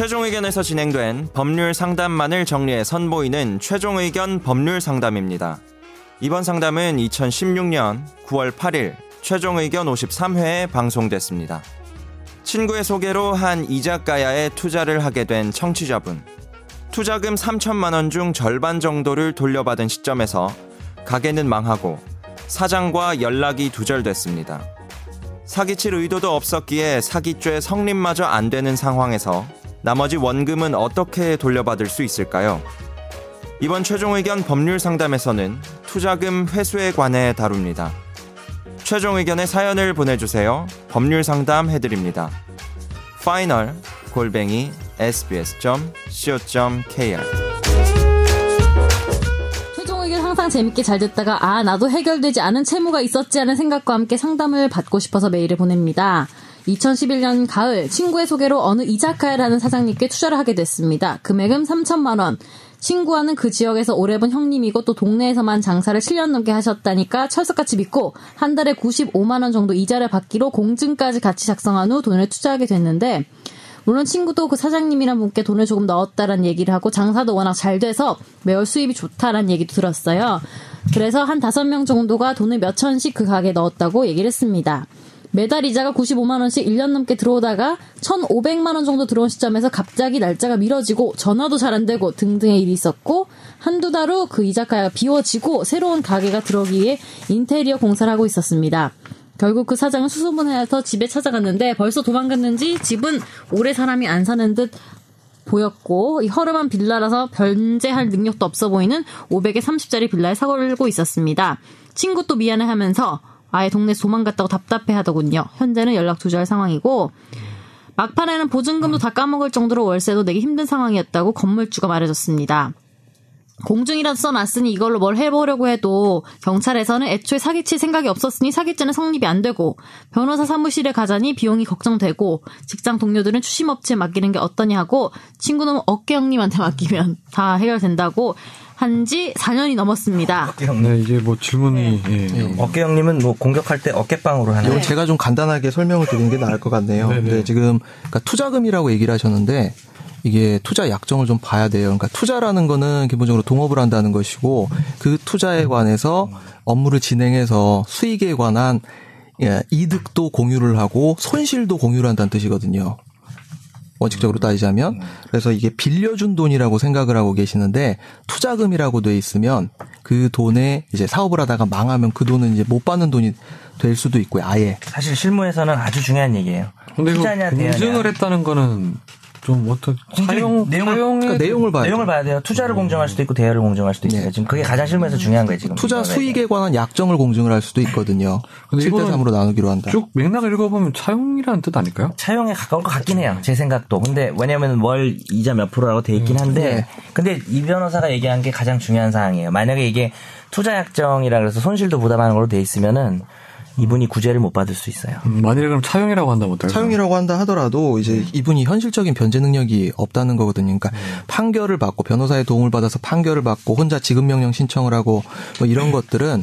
최종 의견에서 진행된 법률 상담만을 정리해 선보이는 최종 의견 법률 상담입니다. 이번 상담은 2016년 9월 8일 최종 의견 53회에 방송됐습니다. 친구의 소개로 한 이자카야에 투자를 하게 된 청취자분. 투자금 3천만 원 중 절반 정도를 돌려받은 시점에서 가게는 망하고 사장과 연락이 두절됐습니다. 사기칠 의도도 없었기에 사기죄 성립마저 안 되는 상황에서 나머지 원금은 어떻게 돌려받을 수 있을까요? 이번 최종 의견 법률 상담에서는 투자금 회수에 관해 다룹니다. 최종 의견의 사연을 보내주세요. 법률 상담 해드립니다. 파이널 골뱅이 sbs.co.kr 항상 재밌게 잘 듣다가 아 나도 해결되지 않은 채무가 있었지 하는 생각과 함께 상담을 받고 싶어서 메일을 보냅니다. 2011년 가을 친구의 소개로 어느 이자카야라는 사장님께 투자를 하게 됐습니다. 금액은 3천만 원. 친구와는 그 지역에서 오래 본 형님이고 또 동네에서만 장사를 7년 넘게 하셨다니까 철석같이 믿고 한 달에 95만 원 정도 이자를 받기로 공증까지 같이 작성한 후 돈을 투자하게 됐는데 물론 친구도 그 사장님이란 분께 돈을 조금 넣었다라는 얘기를 하고 장사도 워낙 잘 돼서 매월 수입이 좋다라는 얘기도 들었어요. 그래서 한 다섯 명 정도가 돈을 몇 천씩 그 가게에 넣었다고 얘기를 했습니다. 매달 이자가 95만 원씩 1년 넘게 들어오다가 1,500만 원 정도 들어온 시점에서 갑자기 날짜가 미뤄지고 전화도 잘 안 되고 등등의 일이 있었고 한두 달 후 그 이자카야가 비워지고 새로운 가게가 들어오기 위해 인테리어 공사를 하고 있었습니다. 결국 그 사장은 수소문해서 집에 찾아갔는데 벌써 도망갔는지 집은 오래 사람이 안 사는 듯 보였고 이 허름한 빌라라서 변제할 능력도 없어 보이는 500에 30짜리 빌라에 사고를고 있었습니다. 친구 또 미안해하면서 아예 동네에서 도망갔다고 답답해 하더군요. 현재는 연락 두절 상황이고 막판에는 보증금도 다 까먹을 정도로 월세도 내기 힘든 상황이었다고 건물주가 말해줬습니다. 공증이라도 써놨으니 이걸로 뭘 해보려고 해도 경찰에서는 애초에 사기칠 생각이 없었으니 사기죄는 성립이 안 되고 변호사 사무실에 가자니 비용이 걱정되고 직장 동료들은 추심업체에 맡기는 게 어떠냐 하고 친구는 어깨 형님한테 맡기면 다 해결된다고 한 지 4년이 넘었습니다. 네, 이제 뭐 질문이 예. 어깨 형님은 뭐 공격할 때 어깨빵으로 하나요? 이건 제가 좀 간단하게 설명을 드리는 게 나을 것 같네요. 근데 지금 그러니까 투자금이라고 얘기를 하셨는데 이게 투자 약정을 좀 봐야 돼요. 그러니까 투자라는 거는 기본적으로 동업을 한다는 것이고 그 투자에 관해서 업무를 진행해서 수익에 관한 예, 이득도 공유를 하고 손실도 공유를 한다는 뜻이거든요. 원칙적으로 따지자면 그래서 이게 빌려준 돈이라고 생각을 하고 계시는데 투자금이라고 돼 있으면 그 돈에 이제 사업을 하다가 망하면 그 돈은 이제 못 받는 돈이 될 수도 있고요. 아예 사실 실무에서는 아주 중요한 얘기예요. 근데 투자냐 대여냐. 공증을 했다는 거는 좀 어떤 사용 내용을- 사용에 그러니까 내용을 봐야 내용을 돼요. 봐야 돼요. 투자를 공정할 수도 있고 대여를 공정할 수도 있어요. 네. 지금 그게 가장 실무에서 중요한 거예요. 지금 투자. 수익에 관한 약정을 공증을 할 수도 있거든요. 근데 7대 이거는 3으로 나누기로 한다. 쭉 맥락을 읽어보면 차용이라는 뜻 아닐까요? 차용에 가까울 것 같긴 해요. 제 생각도. 근데 왜냐하면 월 이자 몇 프로라고 돼 있긴 한데, 네. 근데 이 변호사가 얘기한 게 가장 중요한 사항이에요. 만약에 이게 투자 약정이라 그래서 손실도 부담하는 걸로 돼 있으면은 이분이 구제를 못 받을 수 있어요. 음, 만일에 그럼 차용이라고 한다면 어떨까요? 차용이라고 한다 하더라도 이제 이분이 현실적인 변제 능력이 없다는 거거든요. 그러니까 판결을 받고 변호사의 도움을 받아서 판결을 받고 혼자 지급 명령 신청을 하고 뭐 이런 것들은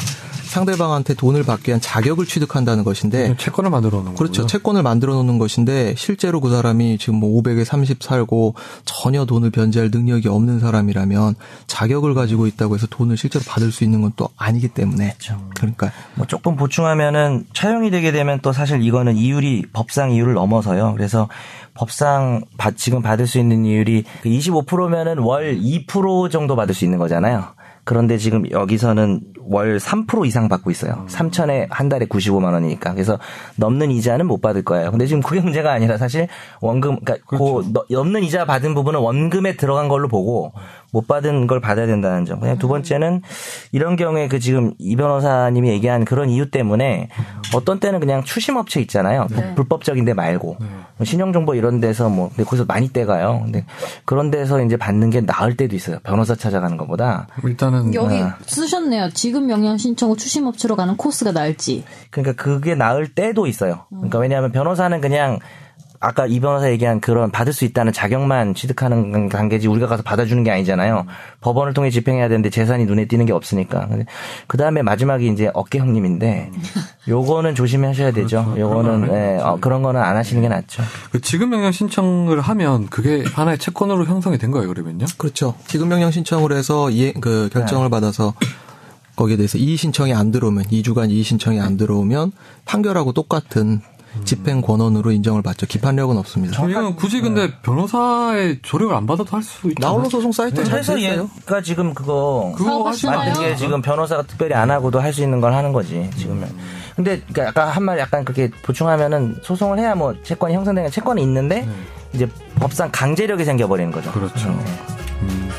상대방한테 돈을 받기 위한 자격을 취득한다는 것인데 채권을 만들어 놓은 그렇죠. 거고요. 채권을 만들어 놓는 것인데 실제로 그 사람이 지금 뭐 500에 30 살고 전혀 돈을 변제할 능력이 없는 사람이라면 자격을 가지고 있다고 해서 돈을 실제로 받을 수 있는 건 또 아니기 때문에 그러니까 뭐 조금 보충하면은 차용이 되게 되면 또 사실 이거는 이율이 법상 이율을 넘어서요. 그래서 법상 받- 지금 받을 수 있는 이율이 그 25%면은 월 2% 정도 받을 수 있는 거잖아요. 그런데 지금 여기서는 월 3% 이상 받고 있어요. 3천에 한 달에 95만 원이니까. 그래서 넘는 이자는 못 받을 거예요. 근데 지금 그게 문제가 아니라 사실 원금, 그러니까 그 너- 넘는 이자 받은 부분은 원금에 들어간 걸로 보고 못 받은 걸 받아야 된다는 점. 그냥 두 번째는 이런 경우에 그 지금 이 변호사님이 얘기한 그런 이유 때문에 어떤 때는 그냥 추심업체 있잖아요. 네. 불법적인데 말고 신용정보 이런 데서 뭐 근데 거기서 많이 떼가요. 근데 그런 데서 이제 받는 게 나을 때도 있어요. 변호사 찾아가는 것보다. 일단은 여기 아. 쓰셨네요. 지급 명령 신청 후 추심업체로 가는 코스가 나을지. 그러니까 그게 나을 때도 있어요. 그러니까 왜냐하면 변호사는 그냥 아까 이 변호사 얘기한 그런 받을 수 있다는 자격만 취득하는 관계지 우리가 가서 받아주는 게 아니잖아요. 법원을 통해 집행해야 되는데 재산이 눈에 띄는 게 없으니까. 그 다음에 마지막이 이제 어깨 형님인데 요거는 조심하셔야 되죠. 그렇죠. 요거는 그런 거 예, 어, 그런 거는 안 하시는 게 낫죠. 그 지급 명령 신청을 하면 그게 하나의 채권으로 형성이 된 거예요, 그러면요? 그렇죠. 지급명령 신청을 해서 이해, 그 결정을 받아서 거기에 대해서 이의 신청이 안 들어오면 2주간 이의 신청이 안 들어오면 판결하고 똑같은 집행 권한으로 인정을 받죠. 기판력은 없습니다. 이건 굳이 근데 변호사의 조력을 안 받아도 할 수 있죠. 나홀로 소송 사이트에 잘 그래서 있어요. 얘가 지금 그거 그거 만든 게 지금 변호사가 특별히 안 하고도 할 수 있는 걸 하는 거지 지금 은. 근데 그러니까 아까 한 말 약간 그렇게 보충하면은 소송을 해야 뭐 채권이 형성되는 채권이 있는데 이제 법상 강제력이 생겨버리는 거죠. 그렇죠. 음. 음.